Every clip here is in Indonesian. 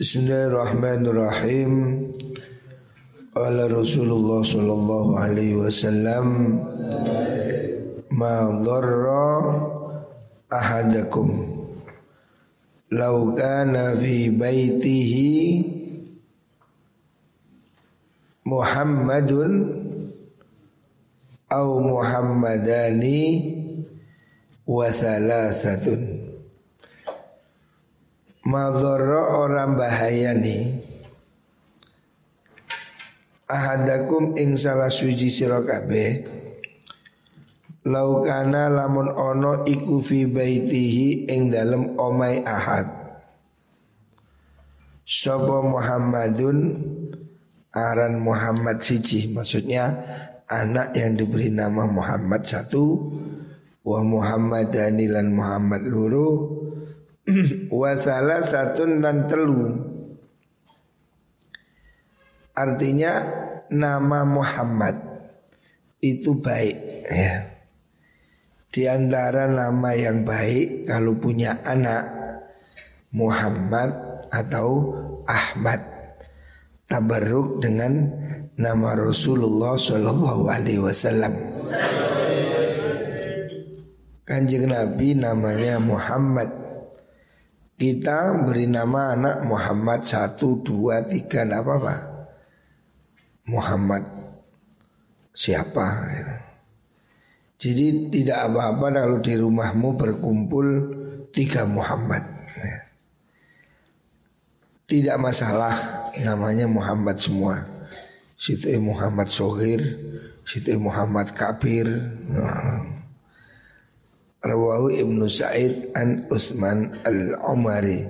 Bismillahirrahmanirrahim. Qala Rasulullah sallallahu alaihi wasallam ma dharra ahadakum law kana fi baitihi Muhammadun au Muhammadani wa thalathatun Madhara orang bahaya nih Ahadakum ing salah suci sira kabeh. Laukana lamun ono iku fi baitihi ing dalem omai ahad. Sopo Muhammadun? Aran Muhammad siji Maksudnya anak yang diberi nama Muhammad satu Wa Muhammad danilan Muhammad luru Wasalah satu dan telu Artinya nama Muhammad itu baik ya. Di antara nama yang baik kalau punya anak Muhammad atau Ahmad tabarruk dengan nama Rasulullah Shallallahu Alaihi Wasallam. Kanjeng Nabi namanya Muhammad kita beri nama anak Muhammad satu dua tiga tidak apa-apa. Muhammad siapa? Ya. Jadi tidak apa-apa kalau di rumahmu berkumpul tiga Muhammad. Ya. Tidak masalah namanya Muhammad semua. Situ Muhammad Sohir, situ Muhammad Kabir. Nah. Rawahu Ibnu Sa'id an Utsman al-Umari.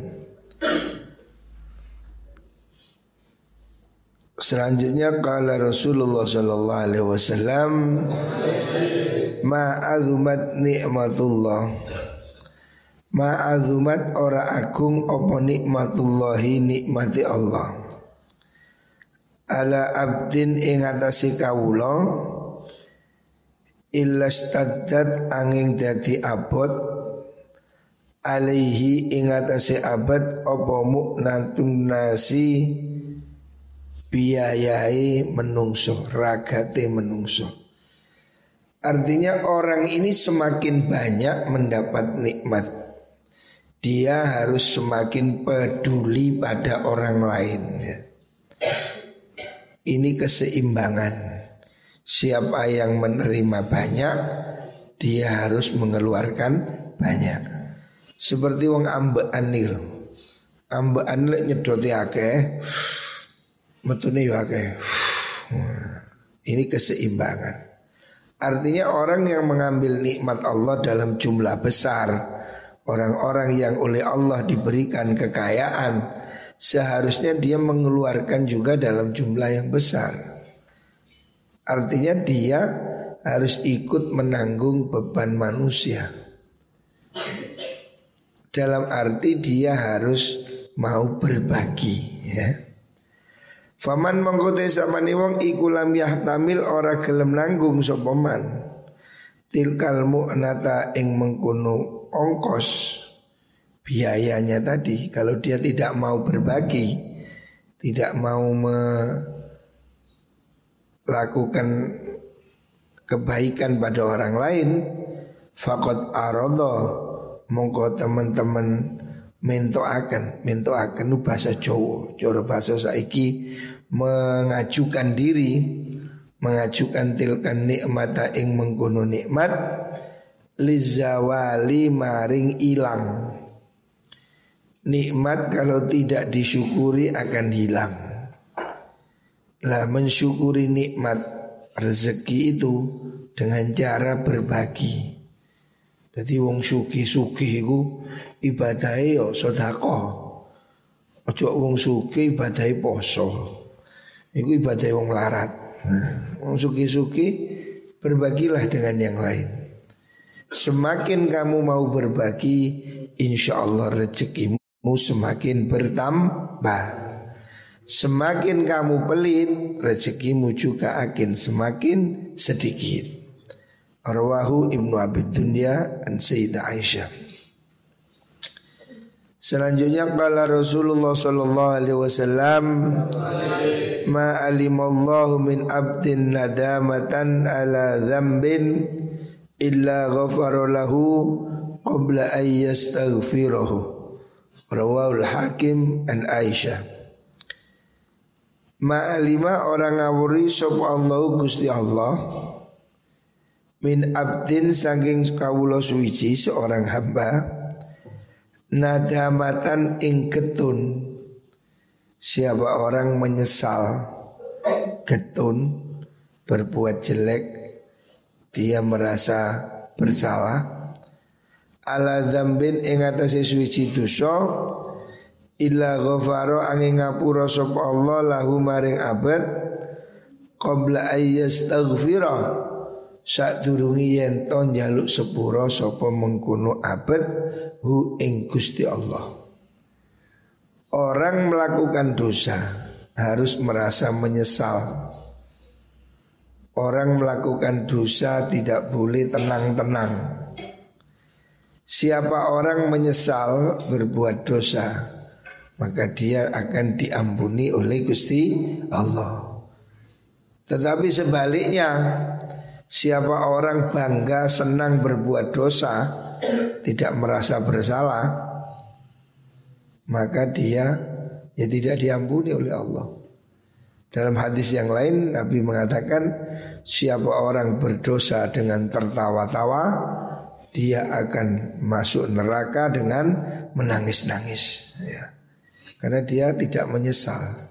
Selanjutnya kala Rasulullah sallallahu alaihi wasallam ma azumat nikmatullah ma azumat ora agung apa nikmatullahi nikmati Allah. Ala abdin ing atase kawula illa staddat angin dadi abot alaihi ingatasi abad apa muknatun nasi biayai menungso ragate menungso. Artinya orang ini semakin banyak mendapat nikmat. Dia harus semakin peduli pada orang lain. Ini keseimbangan Siapa yang menerima banyak Dia harus mengeluarkan banyak. Seperti wong ambe anil. Ambe anil nyedoti ake Metune yo ake Ini keseimbangan. Artinya orang yang mengambil nikmat Allah dalam jumlah besar Orang-orang yang oleh Allah diberikan kekayaan Seharusnya dia mengeluarkan juga dalam jumlah yang besar Artinya dia harus ikut menanggung beban manusia. Dalam arti dia harus mau berbagi ya. Faman mengkote samani wong iku lam yahtamil ora gelem nanggung sapa man. Tilkal mu'nata ing mengkono ongkos. Biayanya tadi kalau dia tidak mau berbagi tidak mau me lakukan kebaikan pada orang lain fakot arodo mongko teman-teman minto akan akan bahasa Jawa. Jawa bahasa saiki mengajukan diri mengajukan tilkan nikmata ing mengkono nikmat lizawali maring ilang. Nikmat kalau tidak disyukuri akan hilang lah mensyukuri nikmat rezeki itu dengan cara berbagi. Jadi wong suki-suki itu ibadahnya yo sodako. Ojo wong suki ibadahnya poso. Iku ibadahnya wong larat. Nah, wong suki-suki berbagilah dengan yang lain. Semakin kamu mau berbagi, insya Allah rezekimu semakin bertambah. Semakin kamu pelit Rezekimu juga akan semakin sedikit. Arwahu Ibnu Abi Dunya dan Sayyidah Aisyah. Selanjutnya kala Rasulullah sallallahu alaihi wasallam ma alimallahu min abdin nadamatan ala dzambin illa ghafara lahu qabla an yastaghfirahu. Rawahul hakim an Aisyah ma alima orang ngawuri sapa Allah Gusti Allah min abdin saking kawula suci seorang hamba nadamatan ing ketun siapa orang menyesal ketun berbuat jelek dia merasa bersalah. Ala dzambin ing atase suci dosa illa ghafara angin ngapura sapa Allah lahu maring abad qabla ayyastaghfira Saat durungi yen to njaluk sepuro sapa mengkono abad hu ing Gusti Allah. Orang melakukan dosa harus merasa menyesal. Orang melakukan dosa tidak boleh tenang-tenang. Siapa orang menyesal berbuat dosa, maka dia akan diampuni oleh Gusti Allah. Tetapi sebaliknya, Siapa orang bangga senang berbuat dosa Tidak merasa bersalah Maka dia ya tidak diampuni oleh Allah Dalam hadis yang lain Nabi mengatakan Siapa orang berdosa dengan tertawa-tawa Dia akan masuk neraka dengan menangis-nangis ya. Karena dia tidak menyesal.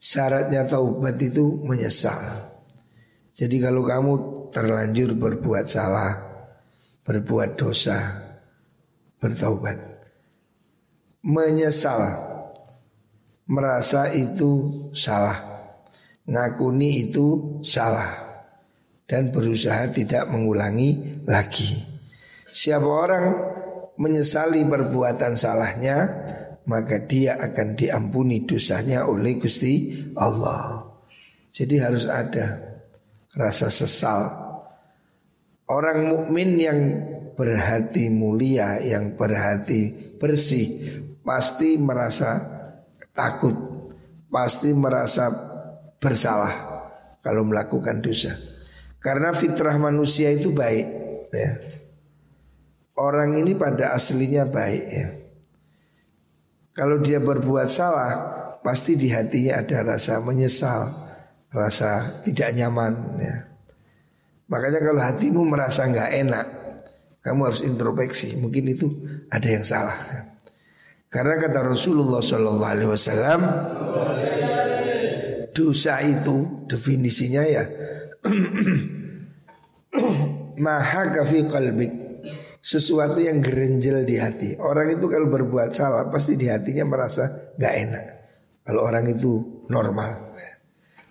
Syaratnya taubat itu menyesal. Jadi kalau kamu terlanjur berbuat salah, berbuat dosa, bertaubat, menyesal, merasa itu salah, ngakuni itu salah, dan berusaha tidak mengulangi lagi. Siapa orang menyesali perbuatan salahnya, maka dia akan diampuni dosanya oleh Gusti Allah. Jadi harus ada rasa sesal. Orang mukmin yang berhati mulia, yang berhati bersih, pasti merasa takut, pasti merasa bersalah kalau melakukan dosa. Karena fitrah manusia itu baik, ya. Orang ini pada aslinya baik ya. Kalau dia berbuat salah, pasti di hatinya ada rasa menyesal, rasa tidak nyaman ya. Makanya kalau hatimu merasa nggak enak, kamu harus introspeksi. Mungkin itu ada yang salah. Karena kata Rasulullah Wasallam, dosa itu definisinya ya maha kafi kalbik sesuatu yang gerenjel di hati. Orang itu kalau berbuat salah pasti di hatinya merasa nggak enak. Kalau orang itu normal.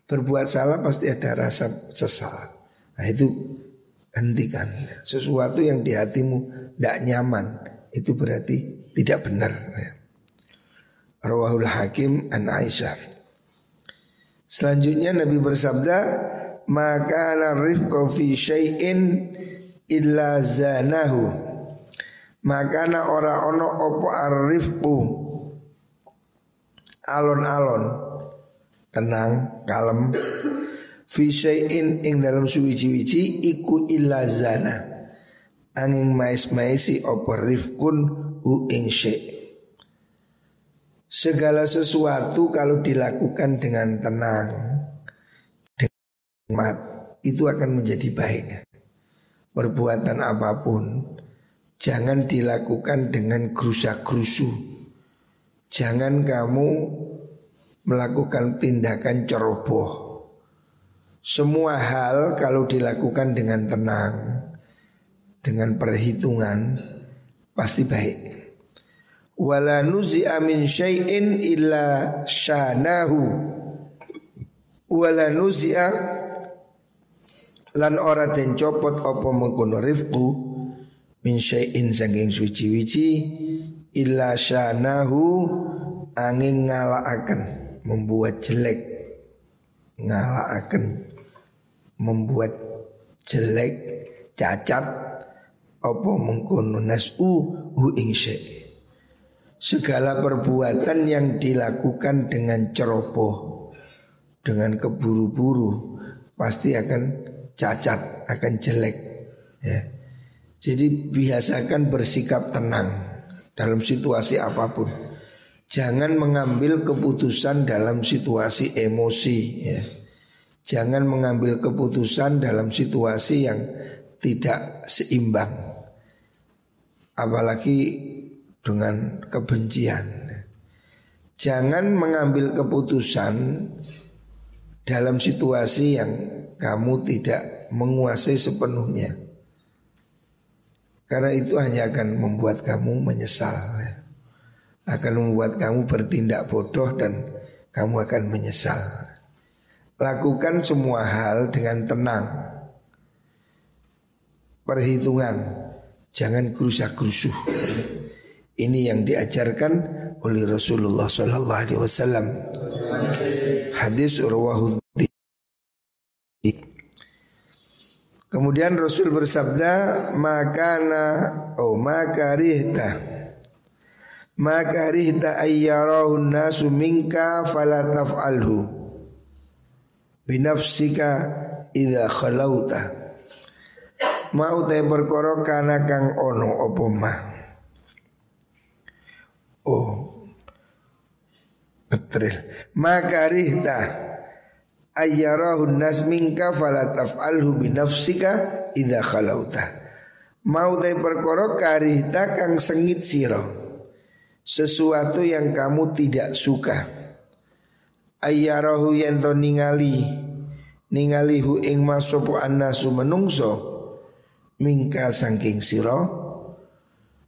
Berbuat salah pasti ada rasa sesal. Nah itu hentikan. Sesuatu yang di hatimu tidak nyaman itu berarti tidak benar. Rawahul Hakim an Aisyah. Selanjutnya Nabi bersabda, maka rifqu fi syai'in illa zanahu. Maka ora ono opo arifku alon-alon tenang, kalem. Fi syai'in ing dalam suwici-wici iku illa zana. Angin mais-maisi opo rifkun u ing. Segala sesuatu kalau dilakukan dengan tenang, dengan itu akan menjadi baik. Perbuatan apa pun jangan dilakukan dengan gerusa-gerusu. Jangan kamu melakukan tindakan ceroboh. Semua hal kalau dilakukan dengan tenang, dengan perhitungan pasti baik. Wala nuzi'a min syai'in illa syanahu. Wala nuzi'a lan ora den copot apa mengkono rifku min syai'in saking suci-wici illa syanahu angin ngalaaken membuat jelek. Akan membuat jelek cacat apa mengkono nasu hu ing segala perbuatan yang dilakukan dengan ceroboh, dengan keburu-buru pasti akan cacat, akan jelek. Ya. Jadi biasakan bersikap tenang dalam situasi apa pun. Jangan mengambil keputusan dalam situasi emosi. Ya. Jangan mengambil keputusan dalam situasi yang tidak seimbang. Apalagi dengan kebencian. Jangan mengambil keputusan dalam situasi yang kamu tidak menguasai sepenuhnya. Karena itu hanya akan membuat kamu menyesal. Akan membuat kamu bertindak bodoh dan kamu akan menyesal. Lakukan semua hal dengan tenang. Perhitungan, jangan gerusak-gerusuh. Ini yang diajarkan oleh Rasulullah Sallallahu Alaihi Wasallam. Hadis Urwahud Kemudian Rasul bersabda makana oh makarihta makarihta ayyarahun nasu minka fala taf'alhu. Binafsika idza khalauta. Mau te perkara kana kang ono apa mah Oh Betul Makarihta Ayyarahun nas minka fala taf'alhu binafsika idha khalauta. Mau te perkara karihta kang sengit siro Sesuatu yang kamu tidak suka. Ayyarahu yang to ningali Ningali hu ing masopo annasu menungso Mingka sangking siro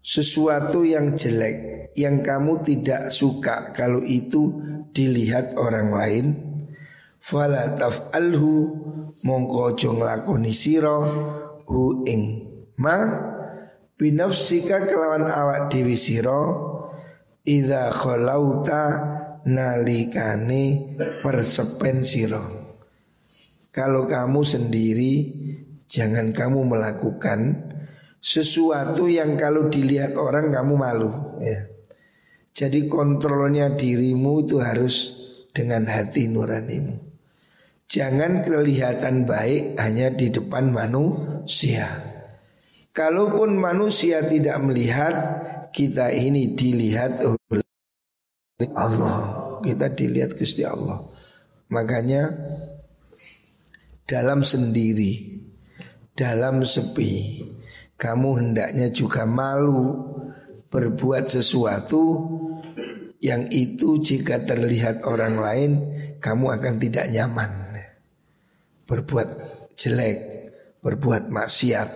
Sesuatu yang jelek yang kamu tidak suka kalau itu dilihat orang lain fala taf'alhu mongko aja nglakoni sira hu ing ma binafsika kelawan awak dewi sira idza khalauta nalikane persepen sira kalau kamu sendiri jangan kamu melakukan sesuatu yang kalau dilihat orang kamu malu ya. Jadi kontrolnya dirimu itu harus dengan hati nuranimu. Jangan kelihatan baik hanya di depan manusia. Kalaupun manusia tidak melihat, kita ini dilihat oleh Allah. Kita dilihat Gusti Allah. Makanya dalam sendiri, dalam sepi, kamu hendaknya juga malu berbuat sesuatu yang itu jika terlihat orang lain kamu akan tidak nyaman. Berbuat jelek, berbuat maksiat.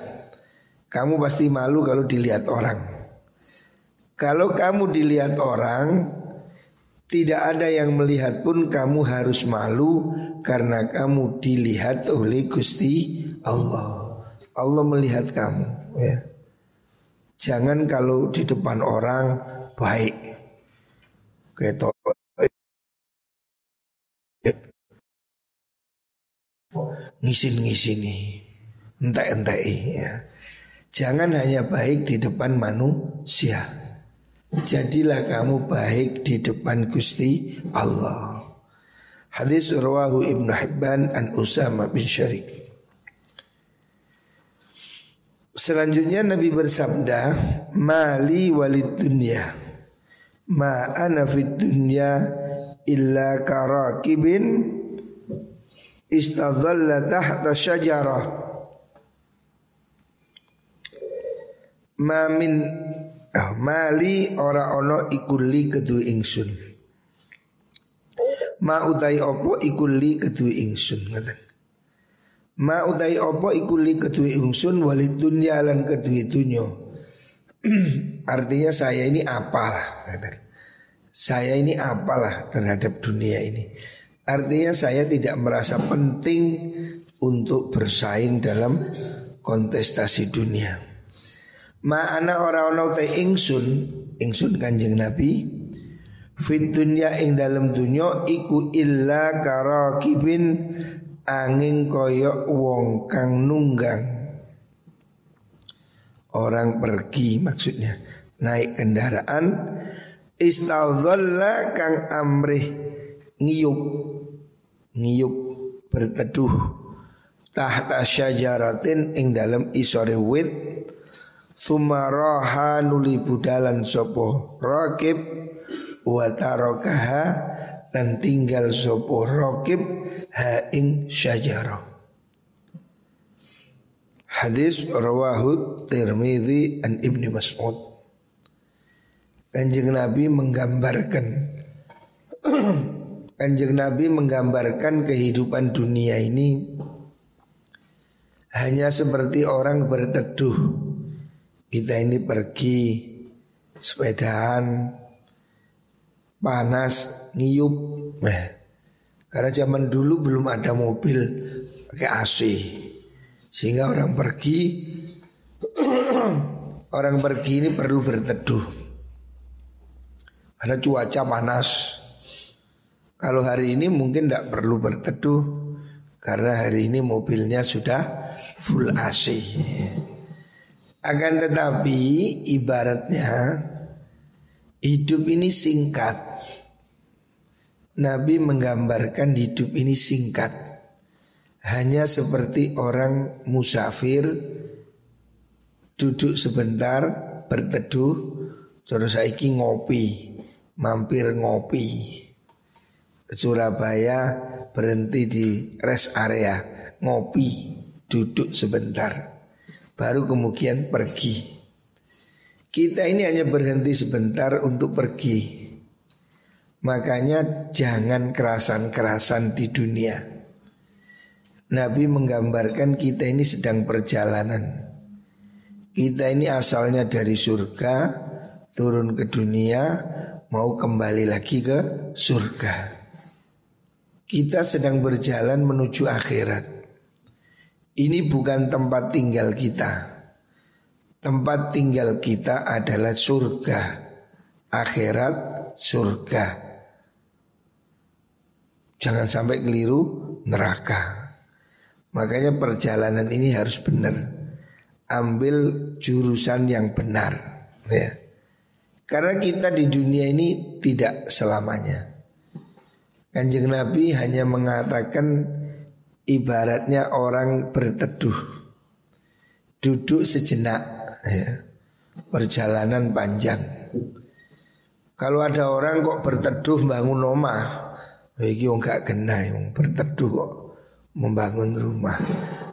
Kamu pasti malu kalau dilihat orang. Kalau kamu dilihat orang, tidak ada yang melihat pun kamu harus malu karena kamu dilihat oleh Gusti Allah. Allah melihat kamu, ya. Jangan kalau di depan orang baik. Ketok ngisin-ngisini entek-entek ya. Jangan hanya baik di depan manusia. Jadilah kamu baik di depan Gusti Allah. Hadis rawahu Ibnu Hibban an Usama bin Syarik. Selanjutnya Nabi bersabda, "Mali walid dunya. Ma ana fid dunya illa karakibin istadhalla tahta syajarah." Ma min oh, mali ora ono ikuli kedua ingsun. Ma utai opo ikuli kedua ingsun ngaten. Ma utai opo iku li kedue ingsun walid dunya lan kedue dunyo. Artinya saya ini apalah Saya ini apalah terhadap dunia ini Artinya saya tidak merasa penting untuk bersaing dalam kontestasi dunia. Ma ana ora ono te ingsun Ingsun kanjeng Nabi Fit dunya ing dalam dunya iku illa karakibin angin koyok wong kang nunggang. Orang pergi maksudnya Naik kendaraan Istadhalla kang amrih ngiyup ngiyup berteduh tahta syajaratin ing dalam isore wit Sumaraha nuli budalan sopo rakib wa tarakaha dan tinggal sopo rakib ha ing syajara. Hadis rawahu Tirmidzi an Ibnu Mas'ud. Kanjeng Nabi menggambarkan Kanjeng Nabi menggambarkan kehidupan dunia ini hanya seperti orang berteduh. Kita ini pergi sepedaan panas ngiyup. Nah, karena zaman dulu belum ada mobil pakai AC. Sehingga orang pergi orang pergi ini perlu berteduh. Karena cuaca panas. Kalau hari ini mungkin tidak perlu berteduh karena hari ini mobilnya sudah full AC. Akan tetapi ibaratnya hidup ini singkat. Nabi menggambarkan hidup ini singkat. Hanya seperti orang musafir duduk sebentar berteduh terus saiki ngopi mampir ngopi Surabaya berhenti di rest area ngopi duduk sebentar baru kemudian pergi. Kita ini hanya berhenti sebentar untuk pergi. Makanya jangan kerasan-kerasan di dunia. Nabi menggambarkan kita ini sedang perjalanan. Kita ini asalnya dari surga turun ke dunia mau kembali lagi ke surga. Kita sedang berjalan menuju akhirat. Ini bukan tempat tinggal kita. Tempat tinggal kita adalah surga. Akhirat surga. Jangan sampai keliru neraka. Makanya perjalanan ini harus benar. Ambil jurusan yang benar. Ya. Karena kita di dunia ini tidak selamanya. Kanjeng Nabi hanya mengatakan ibaratnya orang berteduh. Duduk sejenak ya. Perjalanan panjang. Kalau ada orang kok berteduh bangun rumah, iki gak kena yang berteduh kok membangun rumah.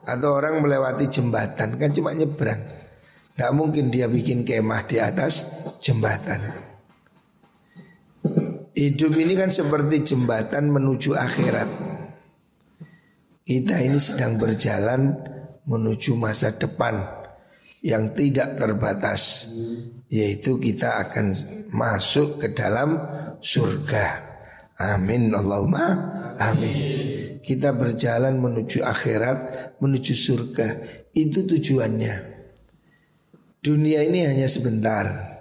Atau orang melewati jembatan kan cuma nyebrang. Tidak mungkin dia bikin kemah di atas jembatan. Hidup ini kan seperti jembatan menuju akhirat. Kita ini sedang berjalan menuju masa depan yang tidak terbatas, yaitu kita akan masuk ke dalam surga. Amin Allahumma amin. Kita berjalan menuju akhirat, menuju surga. Itu tujuannya. Dunia ini hanya sebentar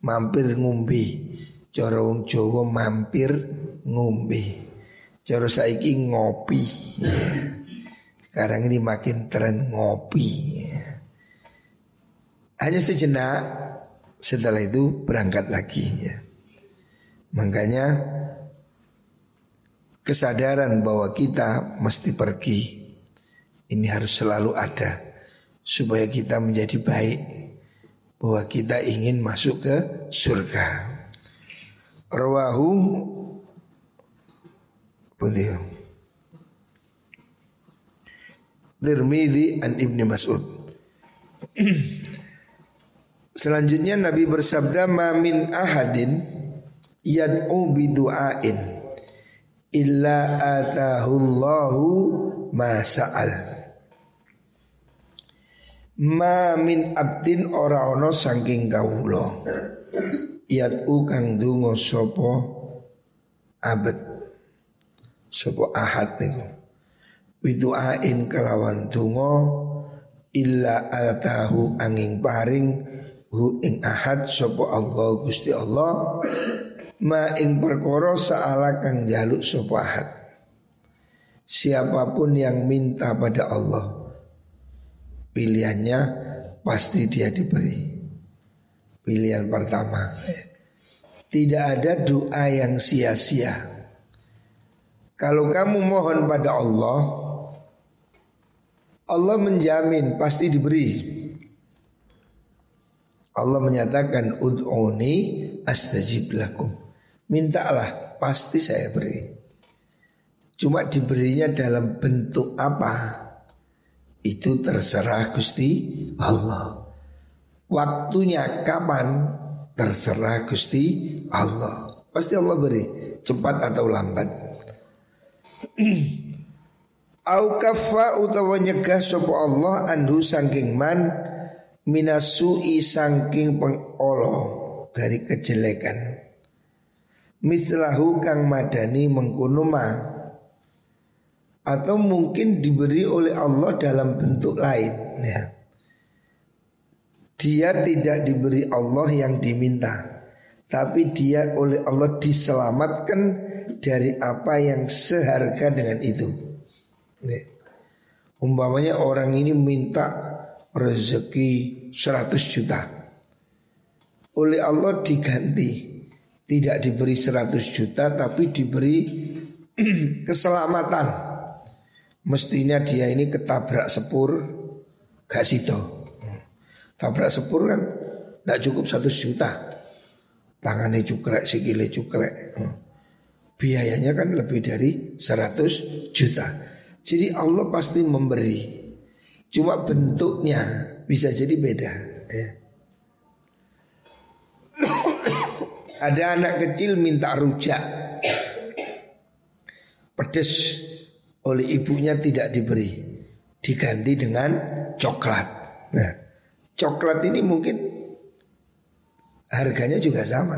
Mampir ngumbi Cara wong Jawa mampir ngumbi Cara saiki ngopi Sekarang ini makin tren ngopi Hanya sejenak Setelah itu berangkat lagi ya. Makanya Kesadaran bahwa kita mesti pergi Ini harus selalu ada Supaya kita menjadi baik bahwa kita ingin masuk ke surga. Rawahu beliau. Tirmidzi an Ibnu Mas'ud. Selanjutnya Nabi bersabda ma min ahadin yad'u bi du'ain illa atahu Allahu ma min abdin ora ono saking kawula Yatu kang dungo sopo abad Sopo ahad niku Widu'ain kelawan dungo Illa atahu angin paring Hu ing ahad sopo Allah Gusti Allah Ma ing perkoro saala kang jaluk sopo ahad Siapa pun yang minta pada Allah pilihannya pasti dia diberi. Pilihan pertama. Tidak ada doa yang sia-sia. Kalau kamu mohon pada Allah, Allah menjamin pasti diberi. Allah menyatakan ud'uni astajib lakum. Mintalah, pasti saya beri. Cuma diberinya dalam bentuk apa? Itu terserah Gusti Allah. Waktunya kapan terserah Gusti Allah. Pasti Allah beri cepat atau lambat. Au kaffa utawa nyegah sapa Allah andu saking man minasui saking pengolo dari kejelekan. Mislahu kang madani mengkono atau mungkin diberi oleh Allah dalam bentuk lain ya. Dia tidak diberi Allah yang diminta Tapi dia oleh Allah diselamatkan dari apa yang seharga dengan itu. Umpamanya orang ini minta rezeki 100 juta. Oleh Allah diganti Tidak diberi 100 juta tapi diberi keselamatan. Mestinya dia ini ketabrak sepur Gak situ Tabrak sepur kan Tidak cukup satu juta. Tangannya cuklek, sikile cuklek. Biayanya kan lebih dari 100 juta. Jadi Allah pasti memberi. Cuma bentuknya bisa jadi beda ya. Ada anak kecil minta rujak. Pedes oleh ibunya tidak diberi. Diganti dengan coklat. Nah Coklat ini mungkin harganya juga sama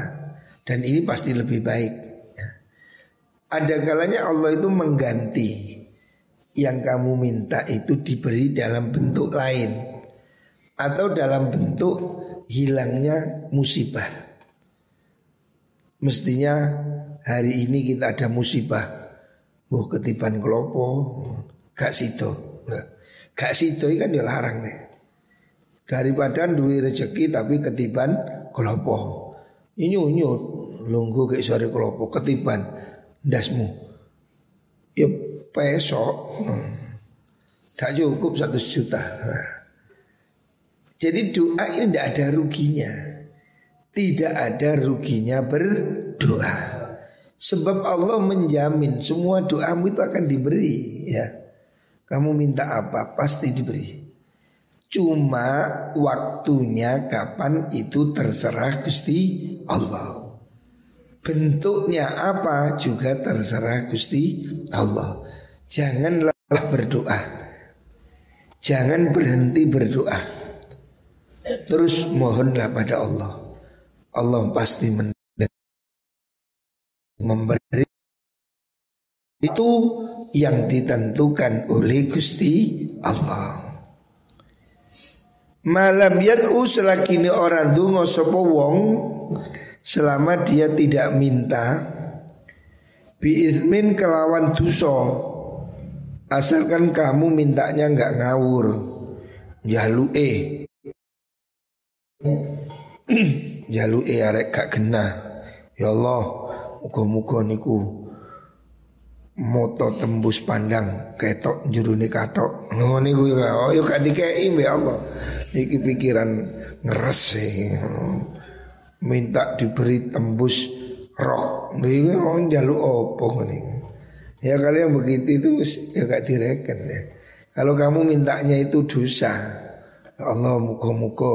dan ini pasti lebih baik. Ya. Ada kalanya Allah itu mengganti yang kamu minta itu diberi dalam bentuk lain atau dalam bentuk hilangnya musibah. Mestinya hari ini kita ada musibah, buh ketiban kelopo, gak situ, gak situ kan dilarang nih. Daripada duwe rezeki tapi ketiban kelopo. Ini nyut lunggu ke sore kelopo ketiban dasmu. Ya pesok. Tak cukup satu juta. Jadi doa ini tidak ada ruginya. Tidak ada ruginya berdoa. Sebab Allah menjamin semua doamu itu akan diberi ya. Kamu minta apa pasti diberi. Cuma waktunya kapan itu terserah Gusti Allah. Bentuknya apa juga terserah Gusti Allah. Janganlah berdoa. Jangan berhenti berdoa. Terus mohonlah pada Allah. Allah pasti memberi itu yang ditentukan oleh Gusti Allah. Malam yad'u selakini orang dungo sopo wong Selama dia tidak minta Biizmin kelawan duso. Asalkan kamu mintanya nggak ngawur. Jalu e Jalu e arek gak kena Ya Allah Muka-muka Moto tembus pandang Ketok juruni katok Ngono niku ya Oh yuk gak dikei ya Allah. Iki pikiran ngeres Minta diberi tembus rok. Ini orang jaluk opo nih Ya kalian begitu itu ya gak direken ya Kalau kamu mintanya itu dosa ya Allah muka-muka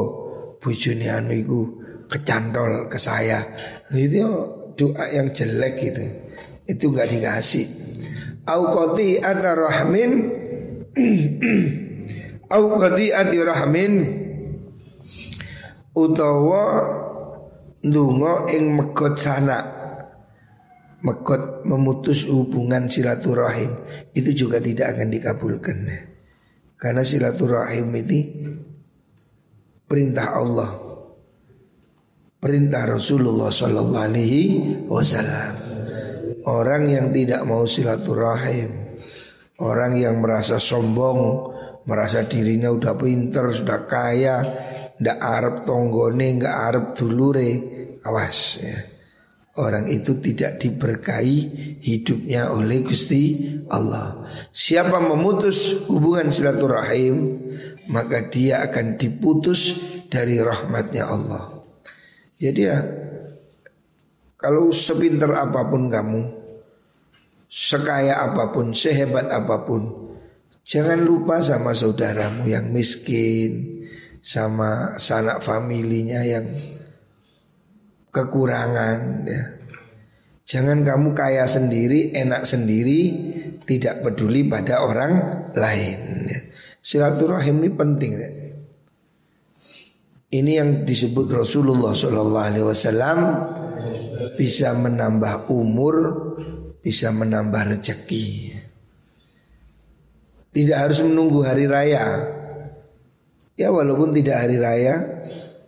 bujuni anu itu kecantol ke saya. Itu doa yang jelek itu Itu gak dikasih Au qati rahmin. Au qadi'ati rahmin. Utawa ndonga ing megot sana. Megot memutus hubungan silaturahim. Itu juga tidak akan dikabulkan. Karena silaturahim itu perintah Allah. Perintah Rasulullah Sallallahu Alaihi Wasallam orang yang tidak mau silaturahim orang yang merasa sombong merasa dirinya udah pinter, sudah kaya, ndak Arab tonggone, nggak Arab dulure, awas ya. orang itu tidak diberkahi hidupnya oleh Gusti Allah. Siapa memutus hubungan silaturahim, maka dia akan diputus dari rahmatnya Allah. Jadi ya kalau sepinter apa pun kamu, sekaya apa pun, sehebat apa pun, jangan lupa sama saudaramu yang miskin, sama sanak familinya yang kekurangan ya. Jangan kamu kaya sendiri, enak sendiri, tidak peduli pada orang lain. Ya. Silaturahim ini penting. Ya. Ini yang disebut Rasulullah Shallallahu Alaihi Wasallam bisa menambah umur, bisa menambah rezeki. Tidak harus menunggu hari raya. Ya walaupun tidak hari raya,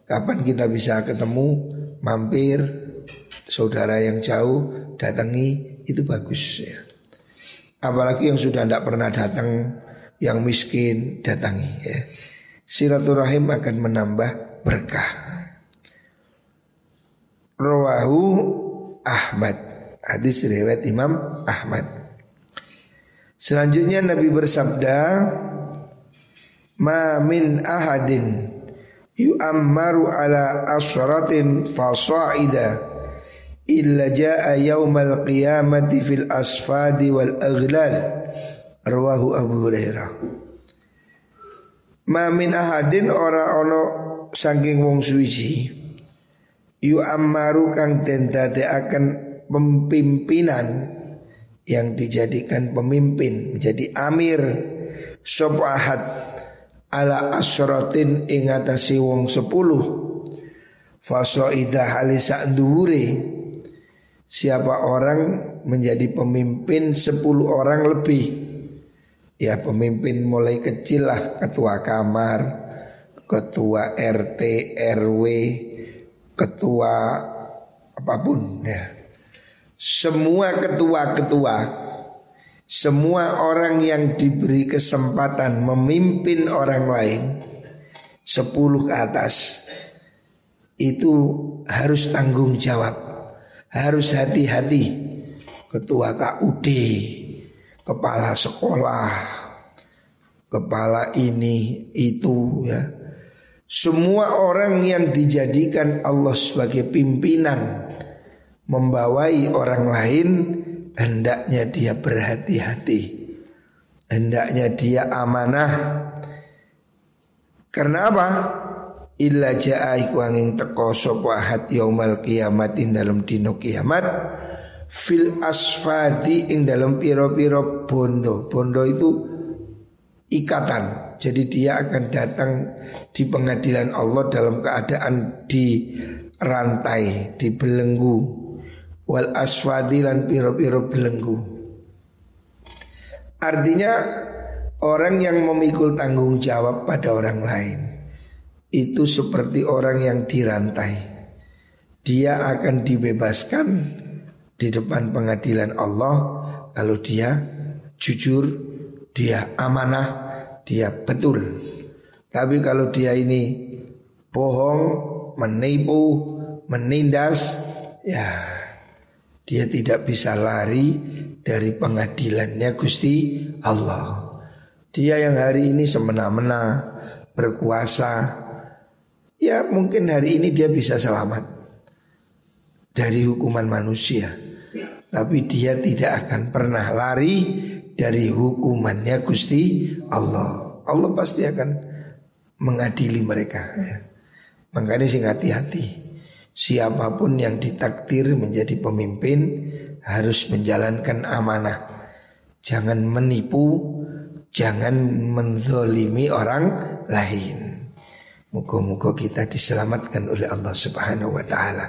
kapan kita bisa ketemu mampir saudara yang jauh datangi itu bagus ya. Apalagi yang sudah tidak pernah datang yang miskin datangi ya. Silaturahim akan menambah berkah. Rawahu Ahmad. Hadis riwayat Imam Ahmad. Selanjutnya Nabi bersabda, "Ma min ahadin yu'ammaru ala asratin fasa'ida illa jaa yaumal qiyamati fil asfadi wal aghlal rawahu Abu Hurairah Ma min ahadin ora ono saking wong suwiji yu ammaru kang den akan pemimpinan yang dijadikan pemimpin menjadi amir sop ahad ala asrotin ingatasi wong sepuluh. Fasoidah halisa dhuwure siapa orang menjadi pemimpin sepuluh orang lebih? Ya pemimpin mulai kecil lah ketua kamar ketua RT RW ketua apa pun ya semua ketua-ketua semua orang yang diberi kesempatan memimpin orang lain Sepuluh ke atas Itu harus tanggung jawab. Harus hati-hati. Ketua KUD Kepala sekolah Kepala ini itu ya. Semua orang yang dijadikan Allah sebagai pimpinan Membawai orang lain hendaknya dia berhati-hati. Hendaknya dia amanah. Karena apa? Illa ja'a iku angin teko sapa ahad yaumal kiamat ing dalam dino kiamat fil asfadi ing dalam piro-piro bondo. Bondo itu ikatan. Jadi dia akan datang di pengadilan Allah dalam keadaan di rantai, di belenggu wal aswadi lan piro-piro belenggu. Artinya orang yang memikul tanggung jawab pada orang lain itu seperti orang yang dirantai. Dia akan dibebaskan di depan pengadilan Allah kalau dia jujur, dia amanah, dia betul. Tapi kalau dia ini bohong, menipu, menindas, ya dia tidak bisa lari dari pengadilannya Gusti Allah. Dia yang hari ini semena-mena berkuasa, ya mungkin hari ini dia bisa selamat dari hukuman manusia. Tapi dia tidak akan pernah lari dari hukumannya Gusti Allah. Allah pasti akan mengadili mereka. Ya. Makanya sing hati-hati. Siapa pun yang ditakdir menjadi pemimpin harus menjalankan amanah. Jangan menipu, jangan menzolimi orang lain. Muka-muka kita diselamatkan oleh Allah Subhanahu wa taala.